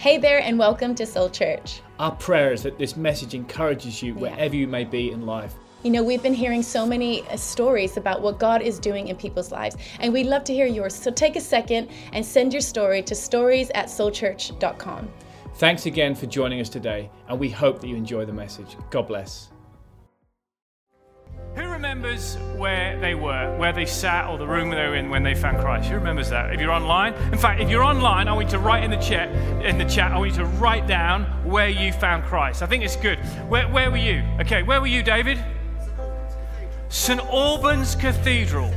Hey there, and welcome to Soul Church. Our prayer is that this message encourages you wherever you may be in life. You know, we've been hearing so many uh, stories about what God is doing in people's lives, and we'd love to hear yours. So take a second and send your story to stories at soulchurch.com. Thanks again for joining us today, and we hope that you enjoy the message. God bless. Remembers where they were, where they sat, or the room they were in when they found Christ? Who remembers that? If you're online, in fact, if you're online, I want you to write in the chat. In the chat, I want you to write down where you found Christ. I think it's good. Where, where were you? Okay, where were you, David? St Albans Cathedral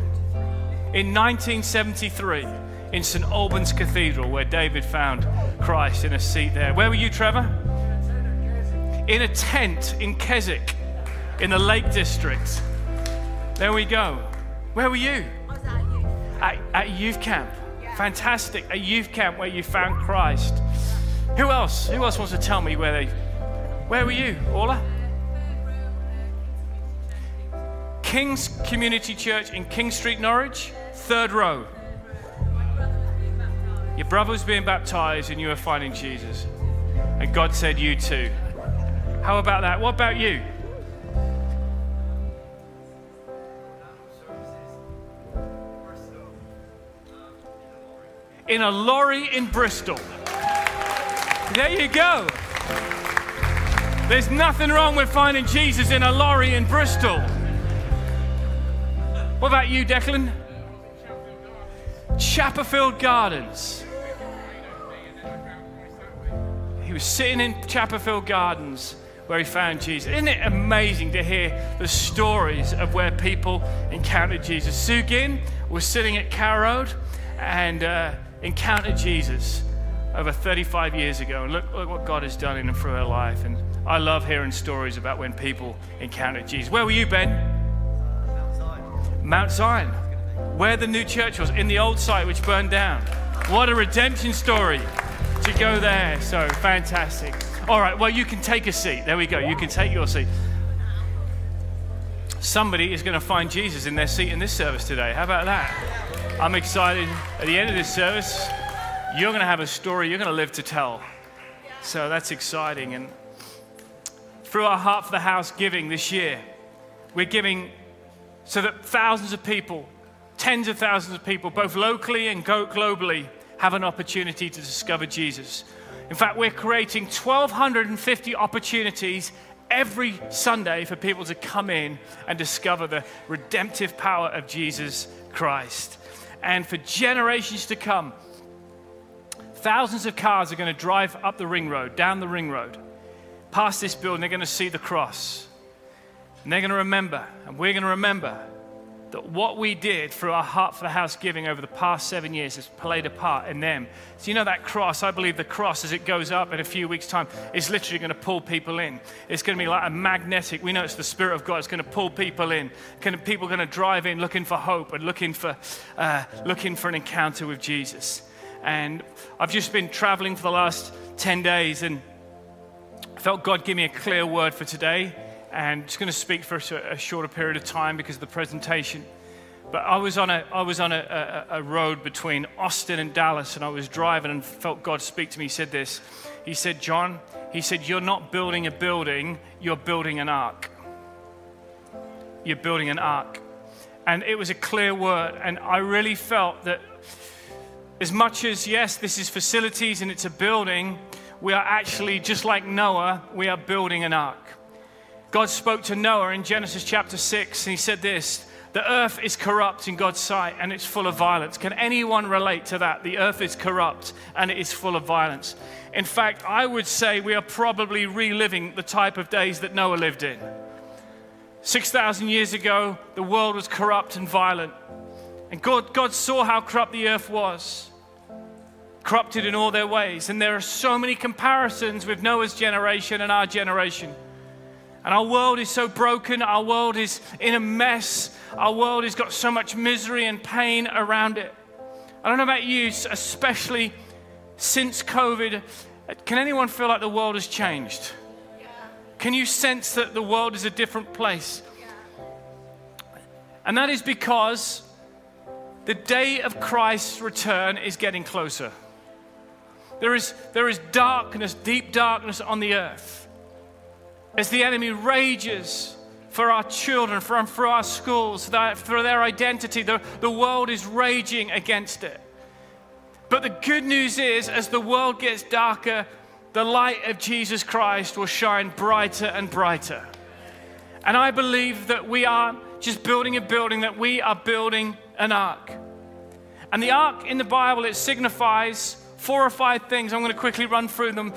in 1973. In St Albans Cathedral, where David found Christ in a seat there. Where were you, Trevor? In a tent in Keswick in the Lake District. There we go. Where were you? I was at youth. At, at youth camp. Yeah. Fantastic. A youth camp where you found Christ. Who else? Who else wants to tell me where they? Where were you, Orla? King's Community Church in King Street, Norwich, third row. Your brother was being baptized and you were finding Jesus. And God said, You too. How about that? What about you? In a lorry in Bristol. There you go. There's nothing wrong with finding Jesus in a lorry in Bristol. What about you, Declan? Chapelfield Gardens. He was sitting in Chapelfield Gardens where he found Jesus. Isn't it amazing to hear the stories of where people encountered Jesus? Sue Ginn was sitting at Carrow Road and uh, encountered Jesus over 35 years ago. And look, look what God has done in and through her life. And I love hearing stories about when people encountered Jesus. Where were you, Ben? Mount Zion, where the new church was, in the old site which burned down. What a redemption story to go there. So fantastic. All right, well, you can take a seat. There we go. You can take your seat. Somebody is going to find Jesus in their seat in this service today. How about that? I'm excited. At the end of this service, you're going to have a story you're going to live to tell. So that's exciting. And through our Heart for the House giving this year, we're giving so that thousands of people, tens of thousands of people, both locally and globally, have an opportunity to discover Jesus. In fact, we're creating 1,250 opportunities every Sunday for people to come in and discover the redemptive power of Jesus Christ. And for generations to come, thousands of cars are going to drive up the ring road, down the ring road, past this building. They're going to see the cross. And they're going to remember, and we're going to remember, that what we did through our Heart for the House giving over the past seven years has played a part in them. So, you know, that cross, I believe the cross, as it goes up in a few weeks' time, is literally going to pull people in. It's going to be like a magnetic, we know it's the Spirit of God, it's going to pull people in. People are going to drive in looking for hope and looking for, uh, looking for an encounter with Jesus. And I've just been traveling for the last 10 days and felt God give me a clear word for today and just going to speak for a, shorter period of time because of the presentation. But I was on a, I was on a, a, a, road between Austin and Dallas, and I was driving and felt God speak to me. He said this. He said, Jon, he said, You're not building a building, you're building an ark. You're building an ark. And it was a clear word. And I really felt that as much as, yes, this is facilities and it's a building, we are actually, just like Noah, we are building an ark. God spoke to Noah in Genesis chapter 6, and he said this The earth is corrupt in God's sight, and it's full of violence. Can anyone relate to that? The earth is corrupt, and it is full of violence. In fact, I would say we are probably reliving the type of days that Noah lived in. 6,000 years ago, the world was corrupt and violent. And God, God saw how corrupt the earth was, corrupted in all their ways. And there are so many comparisons with Noah's generation and our generation. And our world is so broken. Our world is in a mess. Our world has got so much misery and pain around it. I don't know about you, especially since COVID. Can anyone feel like the world has changed? Can you sense that the world is a different place? And that is because the day of Christ's return is getting closer. there is, there is darkness, deep darkness on the earth. As the enemy rages for our children, for, for our schools, for their identity, the, the world is raging against it. But the good news is, as the world gets darker, the light of Jesus Christ will shine brighter and brighter. And I believe that we aren't just building a building, that we are building an ark. And the ark in the Bible, it signifies four or five things. I'm going to quickly run through them.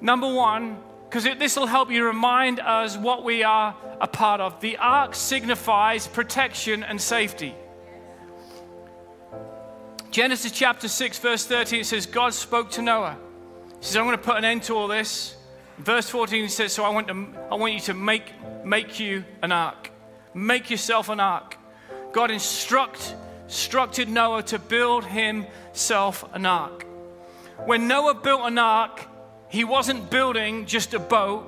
Number one, because this will help you remind us what we are a part of. The ark signifies protection and safety. Genesis chapter 6, verse 13, it says, God spoke to Noah. He says, I'm going to put an end to all this. Verse 14 he says, So I want, to, I want you to make, make you an ark. Make yourself an ark. God instruct, instructed Noah to build himself an ark. When Noah built an ark, he wasn't building just a boat,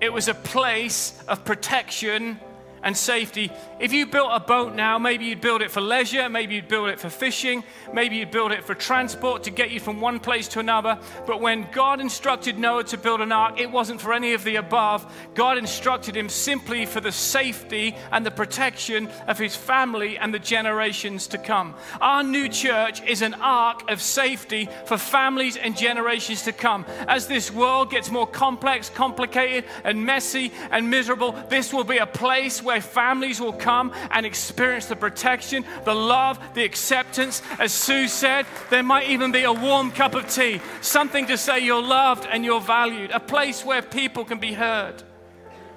it was a place of protection and safety. If you built a boat now, maybe you'd build it for leisure, maybe you'd build it for fishing, maybe you'd build it for transport to get you from one place to another. But when God instructed Noah to build an ark, it wasn't for any of the above. God instructed him simply for the safety and the protection of his family and the generations to come. Our new church is an ark of safety for families and generations to come. As this world gets more complex, complicated, and messy and miserable, this will be a place where where families will come and experience the protection, the love, the acceptance. As Sue said, there might even be a warm cup of tea, something to say you're loved and you're valued, a place where people can be heard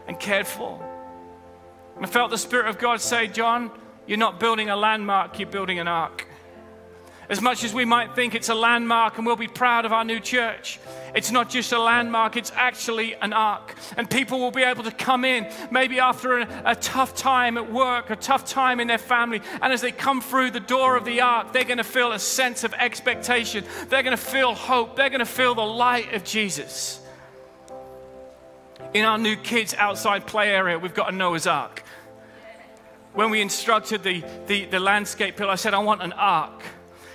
and cared for. I felt the Spirit of God say, Jon, you're not building a landmark, you're building an ark. As much as we might think it's a landmark and we'll be proud of our new church, it's not just a landmark, it's actually an ark. And people will be able to come in, maybe after a, a, tough time at work, a tough time in their family. And as they come through the door of the ark, they're going to feel a sense of expectation. They're going to feel hope. They're going to feel the light of Jesus. In our new kids' outside play area, we've got a Noah's Ark. When we instructed the, the, the landscape people, I said, I want an ark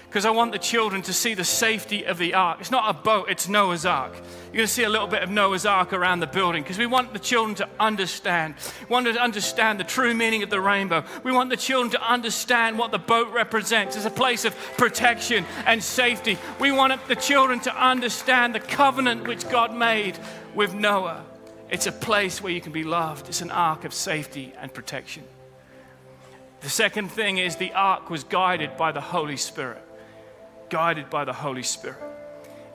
because I want the children to see the safety of the ark. It's not a boat, it's Noah's ark. You're going to see a little bit of Noah's ark around the building because we want the children to understand. We want to understand the true meaning of the rainbow. We want the children to understand what the boat represents as a place of protection and safety. We want the children to understand the covenant which God made with Noah. It's a place where you can be loved, it's an ark of safety and protection. The second thing is the ark was guided by the Holy Spirit guided by the Holy Spirit.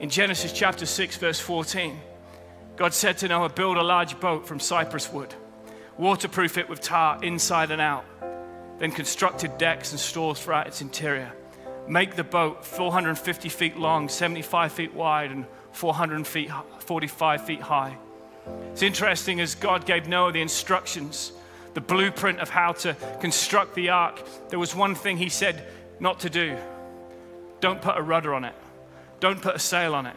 In Genesis chapter 6, verse 14, God said to Noah, Build a large boat from cypress wood, waterproof it with tar inside and out, then constructed decks and stores throughout its interior. Make the boat 450 feet long, 75 feet wide, and 445 feet high. It's interesting as God gave Noah the instructions, the blueprint of how to construct the ark, there was one thing he said not to do. Don't put a rudder on it. Don't put a sail on it.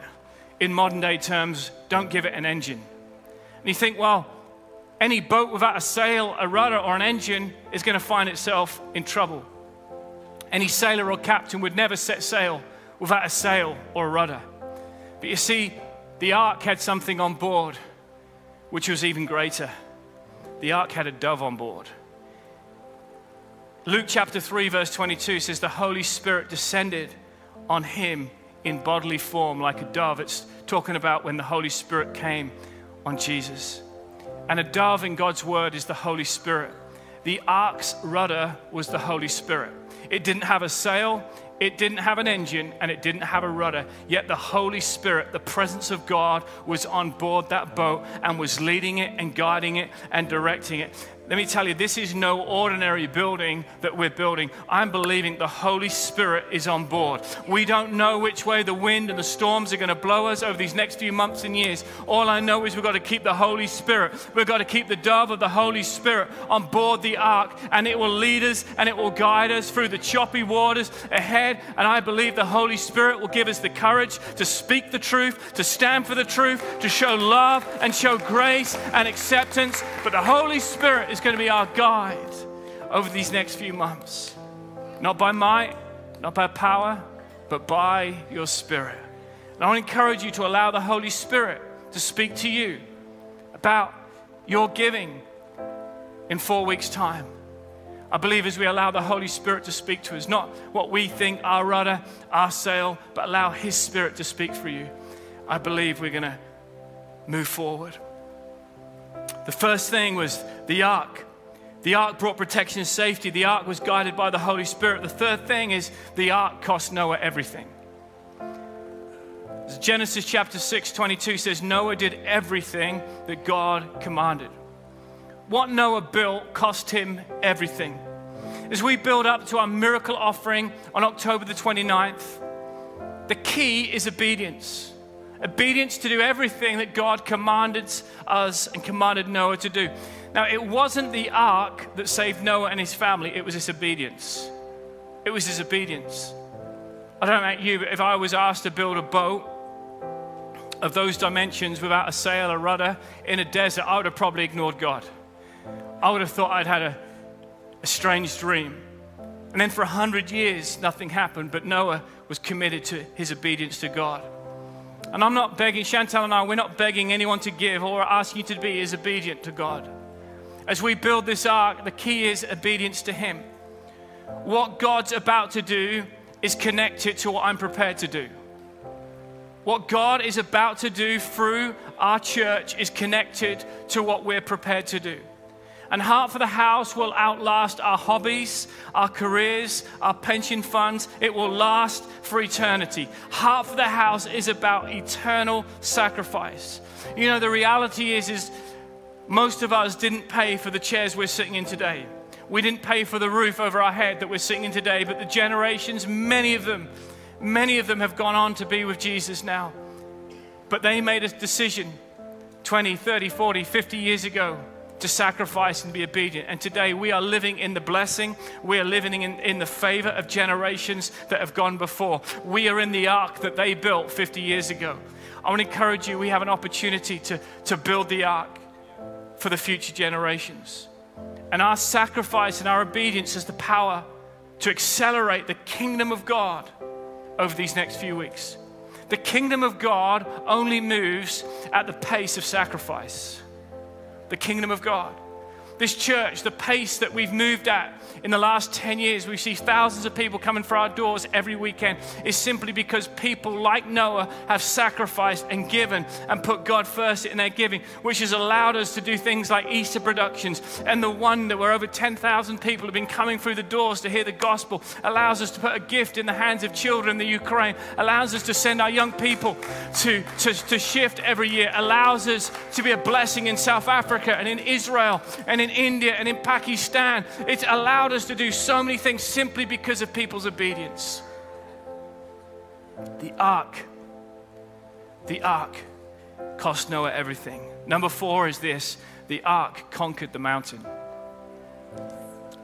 In modern day terms, don't give it an engine. And you think, well, any boat without a sail, a rudder, or an engine is going to find itself in trouble. Any sailor or captain would never set sail without a sail or a rudder. But you see, the ark had something on board which was even greater. The ark had a dove on board. Luke chapter 3, verse 22 says, The Holy Spirit descended on him in bodily form like a dove. It's talking about when the Holy Spirit came on Jesus. And a dove in God's word is the Holy Spirit. The ark's rudder was the Holy Spirit. It didn't have a sail, it didn't have an engine, and it didn't have a rudder. Yet the Holy Spirit, the presence of God, was on board that boat and was leading it and guiding it and directing it. Let me tell you, this is no ordinary building that we're building. I'm believing the Holy Spirit is on board. We don't know which way the wind and the storms are going to blow us over these next few months and years. All I know is we've got to keep the Holy Spirit. We've got to keep the dove of the Holy Spirit on board the ark, and it will lead us and it will guide us through the choppy waters ahead. And I believe the Holy Spirit will give us the courage to speak the truth, to stand for the truth, to show love and show grace and acceptance. But the Holy Spirit is is going to be our guide over these next few months. Not by might, not by power, but by your spirit. And I want to encourage you to allow the Holy Spirit to speak to you about your giving in four weeks' time. I believe as we allow the Holy Spirit to speak to us, not what we think, our rudder, our sail, but allow His Spirit to speak for you, I believe we're going to move forward. The first thing was the ark. The ark brought protection and safety. The ark was guided by the Holy Spirit. The third thing is the ark cost Noah everything. Genesis chapter 6, 22 says, Noah did everything that God commanded. What Noah built cost him everything. As we build up to our miracle offering on October the 29th, the key is obedience. Obedience to do everything that God commanded us and commanded Noah to do. Now, it wasn't the ark that saved Noah and his family, it was his obedience. It was his obedience. I don't know about you, but if I was asked to build a boat of those dimensions without a sail, a rudder, in a desert, I would have probably ignored God. I would have thought I'd had a, a strange dream. And then for a hundred years, nothing happened, but Noah was committed to his obedience to God. And I'm not begging, Chantal and I, we're not begging anyone to give or asking you to be as obedient to God. As we build this ark, the key is obedience to Him. What God's about to do is connected to what I'm prepared to do. What God is about to do through our church is connected to what we're prepared to do. And Heart for the House will outlast our hobbies, our careers, our pension funds. It will last for eternity. Heart for the House is about eternal sacrifice. You know, the reality is, is most of us didn't pay for the chairs we're sitting in today. We didn't pay for the roof over our head that we're sitting in today, but the generations, many of them, Many of them have gone on to be with Jesus now. But they made a decision 20, 30, 40, 50 years ago to sacrifice and be obedient. And today we are living in the blessing. We are living in, in the favor of generations that have gone before. We are in the ark that they built 50 years ago. I want to encourage you, we have an opportunity to, to build the ark for the future generations. And our sacrifice and our obedience has the power to accelerate the kingdom of God over these next few weeks. The kingdom of God only moves at the pace of sacrifice. The kingdom of God. This church, the pace that we've moved at in the last 10 years, we see thousands of people coming for our doors every weekend, is simply because people like Noah have sacrificed and given and put God first in their giving, which has allowed us to do things like Easter productions. And the one wonder where over 10,000 people have been coming through the doors to hear the gospel allows us to put a gift in the hands of children in the Ukraine, allows us to send our young people to, to, to shift every year, allows us to be a blessing in South Africa and in Israel and in in India and in Pakistan. It's allowed us to do so many things simply because of people's obedience. The ark, the ark cost Noah everything. Number four is this the ark conquered the mountain.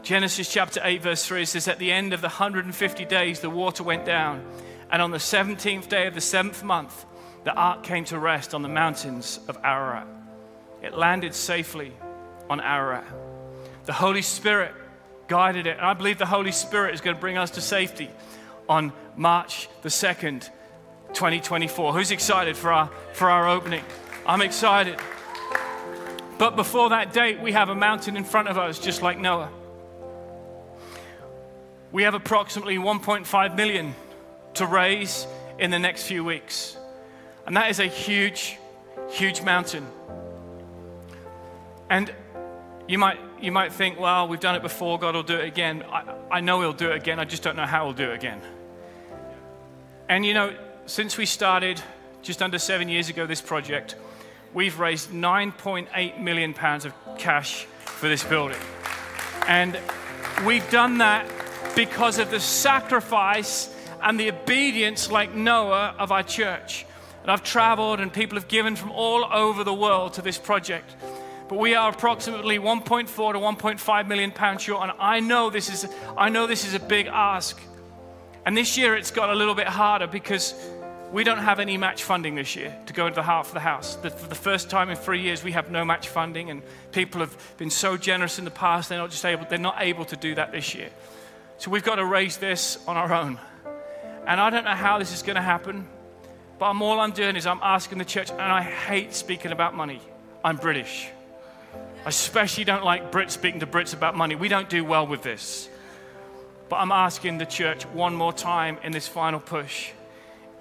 Genesis chapter 8, verse 3 says, At the end of the 150 days, the water went down, and on the 17th day of the seventh month, the ark came to rest on the mountains of Ararat. It landed safely on Ararat. The Holy Spirit guided it. And I believe the Holy Spirit is going to bring us to safety on March the 2nd, 2024. Who's excited for our, for our opening? I'm excited. But before that date, we have a mountain in front of us, just like Noah. We have approximately 1.5 million to raise in the next few weeks. And that is a huge, huge mountain. And you might, you might think, well, we've done it before, God will do it again. I, I know He'll do it again, I just don't know how He'll do it again. And you know, since we started just under seven years ago this project, we've raised 9.8 million pounds of cash for this building. And we've done that because of the sacrifice and the obedience, like Noah, of our church. And I've traveled, and people have given from all over the world to this project but we are approximately 1.4 to 1.5 million pounds short. And I know this is, I know this is a big ask. And this year it's got a little bit harder because we don't have any match funding this year to go into the heart of the house. The, for the first time in three years, we have no match funding, and people have been so generous in the past. They're not just able, they're not able to do that this year. So we've got to raise this on our own. And I don't know how this is going to happen. But I'm, all I'm doing is I'm asking the church, and I hate speaking about money. I'm British. I especially don't like Brits speaking to Brits about money. We don't do well with this. But I'm asking the church one more time in this final push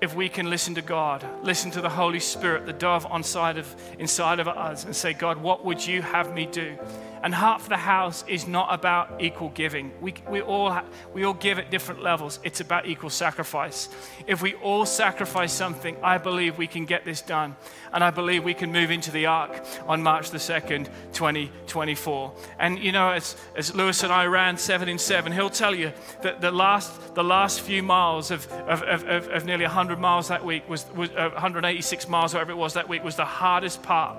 if we can listen to God, listen to the Holy Spirit, the dove on side of, inside of us, and say, God, what would you have me do? And Heart for the House is not about equal giving. We, we, all, we all give at different levels. It's about equal sacrifice. If we all sacrifice something, I believe we can get this done. And I believe we can move into the ark on March the 2nd, 2024. And you know, as, as Lewis and I ran seven in seven, he'll tell you that the last, the last few miles of, of, of, of nearly 100 miles that week was, was uh, 186 miles, or whatever it was that week, was the hardest part.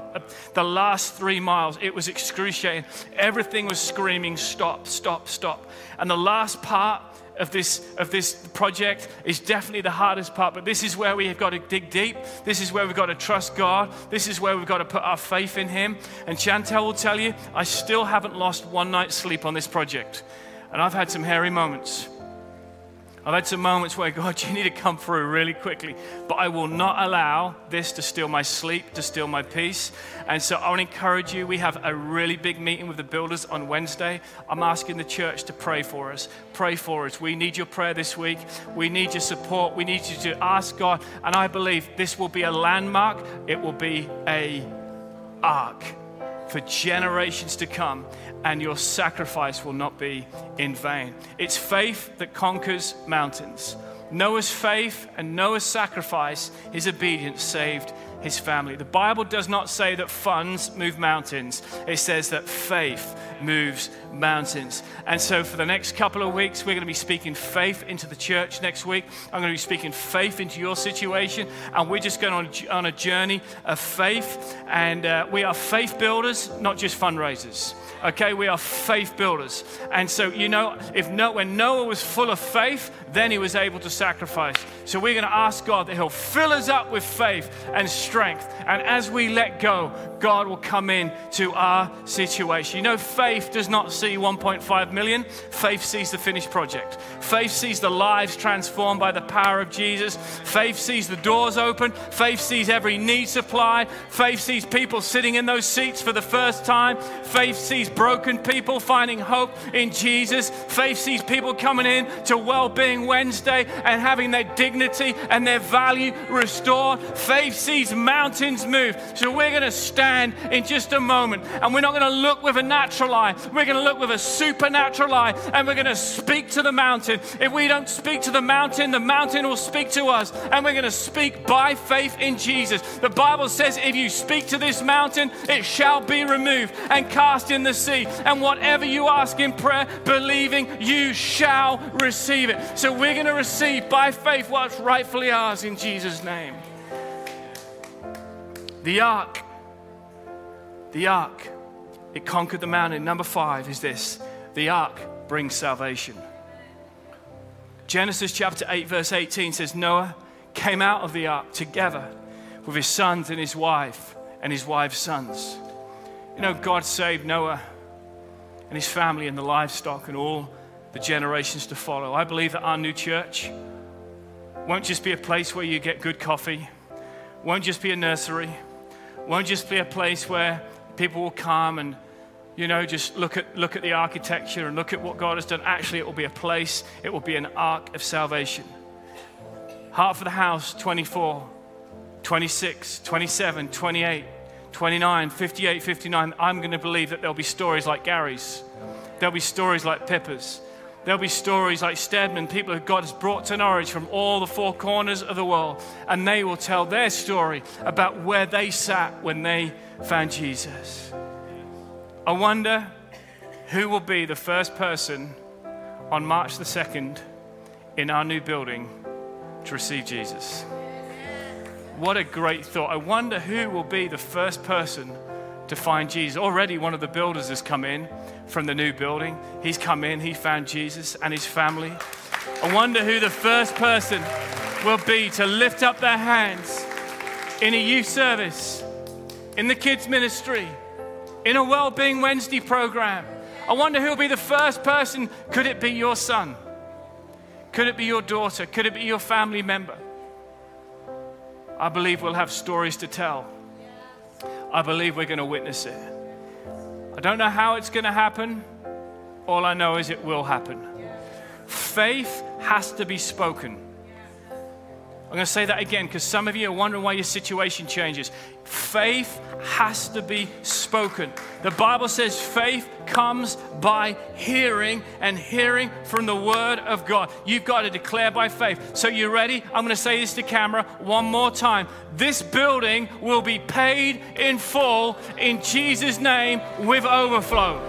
The last three miles, it was excruciating. Everything was screaming, stop, stop, stop. And the last part of this, of this project is definitely the hardest part, but this is where we have got to dig deep. This is where we've got to trust God. This is where we've got to put our faith in Him. And Chantal will tell you, I still haven't lost one night's sleep on this project. And I've had some hairy moments. I've had some moments where, God, you need to come through really quickly. But I will not allow this to steal my sleep, to steal my peace. And so I want to encourage you. We have a really big meeting with the builders on Wednesday. I'm asking the church to pray for us. Pray for us. We need your prayer this week. We need your support. We need you to ask God. And I believe this will be a landmark, it will be a ark for generations to come and your sacrifice will not be in vain. It's faith that conquers mountains. Noah's faith and Noah's sacrifice, his obedience saved his family. The Bible does not say that funds move mountains, it says that faith moves mountains. And so, for the next couple of weeks, we're going to be speaking faith into the church next week. I'm going to be speaking faith into your situation, and we're just going on, on a journey of faith. And uh, we are faith builders, not just fundraisers. Okay, we are faith builders. And so, you know, if no, when Noah was full of faith, then he was able to sacrifice. So we're going to ask God that He'll fill us up with faith and strength. And as we let go, God will come in to our situation. You know, faith does not see 1.5 million, faith sees the finished project. Faith sees the lives transformed by the power of Jesus. Faith sees the doors open. Faith sees every need supplied. Faith sees people sitting in those seats for the first time. Faith sees broken people finding hope in Jesus. Faith sees people coming in to well being Wednesday and having their dignity and their value restored. Faith sees mountains move. So we're going to stand in just a moment and we're not going to look with a natural eye. We're going to look with a supernatural eye and we're going to speak to the mountain. If we don't speak to the mountain, the mountain will speak to us and we're going to speak by faith in Jesus. The Bible says, if you speak to this mountain, it shall be removed and cast in the sea. And whatever you ask in prayer, believing, you shall receive it. So we're going to receive by faith what's rightfully ours in Jesus' name. The ark, the ark, it conquered the mountain. Number five is this the ark brings salvation. Genesis chapter 8, verse 18 says, Noah came out of the ark together with his sons and his wife and his wife's sons. You know, God saved Noah and his family and the livestock and all the generations to follow. I believe that our new church won't just be a place where you get good coffee, won't just be a nursery, won't just be a place where people will come and you know just look at look at the architecture and look at what God has done. Actually, it will be a place, it will be an ark of salvation. Heart for the House 24, 26, 27, 28, 29, 58, 59. I'm going to believe that there'll be stories like Gary's. There'll be stories like Pippa's. There'll be stories like Stedman, people who God has brought to Norwich from all the four corners of the world, and they will tell their story about where they sat when they found Jesus. I wonder who will be the first person on March the 2nd in our new building to receive Jesus. What a great thought. I wonder who will be the first person to find Jesus. Already, one of the builders has come in from the new building. He's come in, he found Jesus and his family. I wonder who the first person will be to lift up their hands in a youth service, in the kids' ministry, in a well-being Wednesday program. I wonder who will be the first person. Could it be your son? Could it be your daughter? Could it be your family member? I believe we'll have stories to tell. I believe we're going to witness it. I don't know how it's going to happen. All I know is it will happen. Faith has to be spoken. I'm going to say that again because some of you are wondering why your situation changes. Faith has to be spoken. The Bible says faith comes by hearing and hearing from the Word of God. You've got to declare by faith. So, you ready? I'm going to say this to camera one more time. This building will be paid in full in Jesus' name with overflow.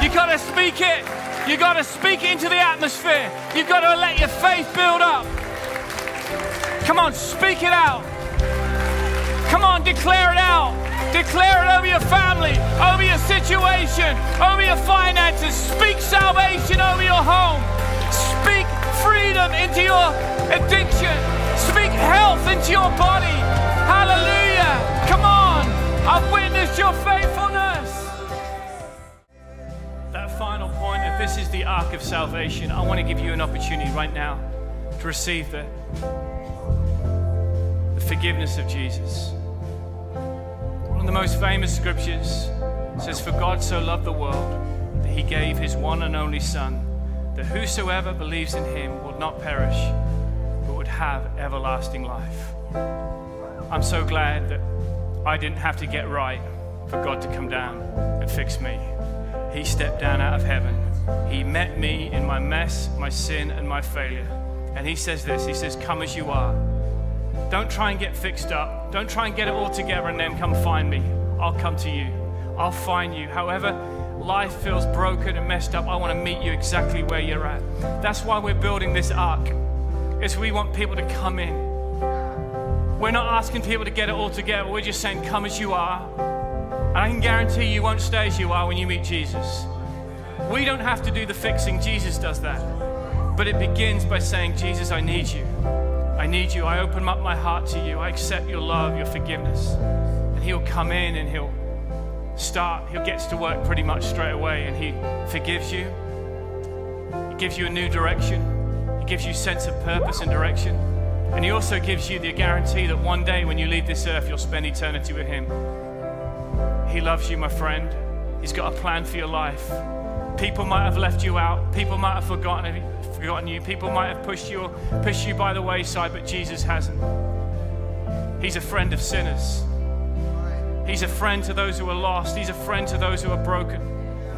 You got to speak it. You got to speak into the atmosphere. You've got to let your faith build up. Come on, speak it out. Come on, declare it out. Declare it over your family, over your situation, over your finances. Speak salvation over your home. Speak freedom into your addiction. Speak health into your body. Hallelujah. Come on. I've witnessed your faithfulness this is the ark of salvation, I want to give you an opportunity right now to receive the, the forgiveness of Jesus. One of the most famous scriptures says, For God so loved the world that he gave his one and only Son, that whosoever believes in him will not perish, but would have everlasting life. I'm so glad that I didn't have to get right for God to come down and fix me. He stepped down out of heaven. He met me in my mess, my sin, and my failure. And He says this He says, Come as you are. Don't try and get fixed up. Don't try and get it all together and then come find me. I'll come to you. I'll find you. However, life feels broken and messed up, I want to meet you exactly where you're at. That's why we're building this ark. Is we want people to come in. We're not asking people to get it all together. We're just saying, come as you are. And I can guarantee you won't stay as you are when you meet Jesus. We don't have to do the fixing, Jesus does that. But it begins by saying, Jesus, I need you. I need you. I open up my heart to you. I accept your love, your forgiveness. And He'll come in and He'll start, He gets to work pretty much straight away and He forgives you. He gives you a new direction. He gives you sense of purpose and direction. And He also gives you the guarantee that one day when you leave this earth, you'll spend eternity with Him. He loves you, my friend. He's got a plan for your life. People might have left you out. People might have forgotten, forgotten you. People might have pushed you, pushed you by the wayside, but Jesus hasn't. He's a friend of sinners. He's a friend to those who are lost. He's a friend to those who are broken.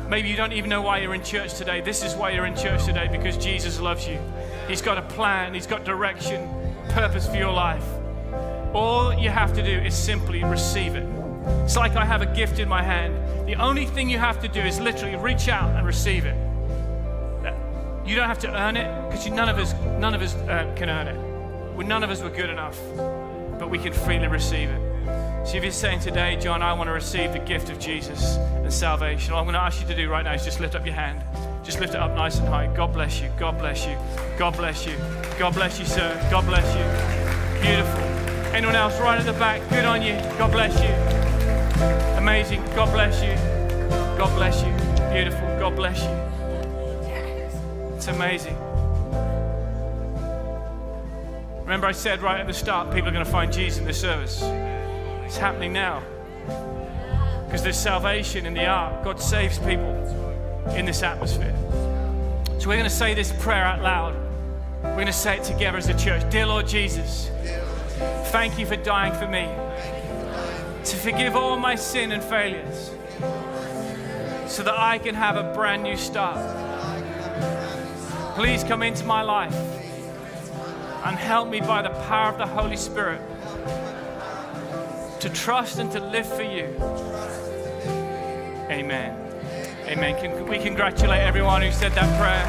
Maybe you don't even know why you're in church today. This is why you're in church today because Jesus loves you. He's got a plan, He's got direction, purpose for your life. All you have to do is simply receive it. It's like I have a gift in my hand. The only thing you have to do is literally reach out and receive it. You don't have to earn it because none of us, none of us uh, can earn it. Well, none of us were good enough, but we can freely receive it. So if you're saying today, Jon, I want to receive the gift of Jesus and salvation, all I'm going to ask you to do right now is just lift up your hand. Just lift it up nice and high. God bless you. God bless you. God bless you. God bless you, sir. God bless you. Beautiful. Anyone else right at the back? Good on you. God bless you. Amazing. God bless you. God bless you. Beautiful. God bless you. It's amazing. Remember, I said right at the start, people are going to find Jesus in this service. It's happening now. Because there's salvation in the ark. God saves people in this atmosphere. So we're going to say this prayer out loud. We're going to say it together as a church. Dear Lord Jesus, thank you for dying for me to forgive all my sin and failures so that I can have a brand new start. Please come into my life and help me by the power of the Holy Spirit to trust and to live for you. Amen. Amen. Can we congratulate everyone who said that prayer?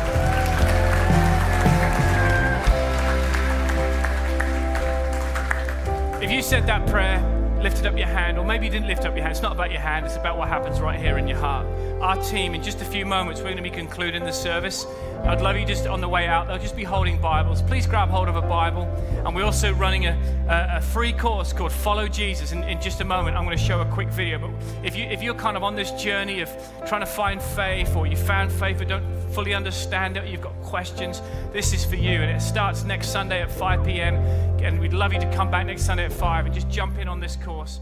If you said that prayer, lifted up your hand, or maybe you didn't lift up your hand. It's not about your hand, it's about what happens right here in your heart. Our team, in just a few moments, we're going to be concluding the service. I'd love you just on the way out, they'll just be holding Bibles. Please grab hold of a Bible. And we're also running a, a, a free course called Follow Jesus. And in just a moment, I'm going to show a quick video. But if, you, if you're kind of on this journey of trying to find faith, or you found faith but don't fully understand it, you've got questions, this is for you. And it starts next Sunday at 5 p.m. And we'd love you to come back next Sunday at 5 and just jump in on this course.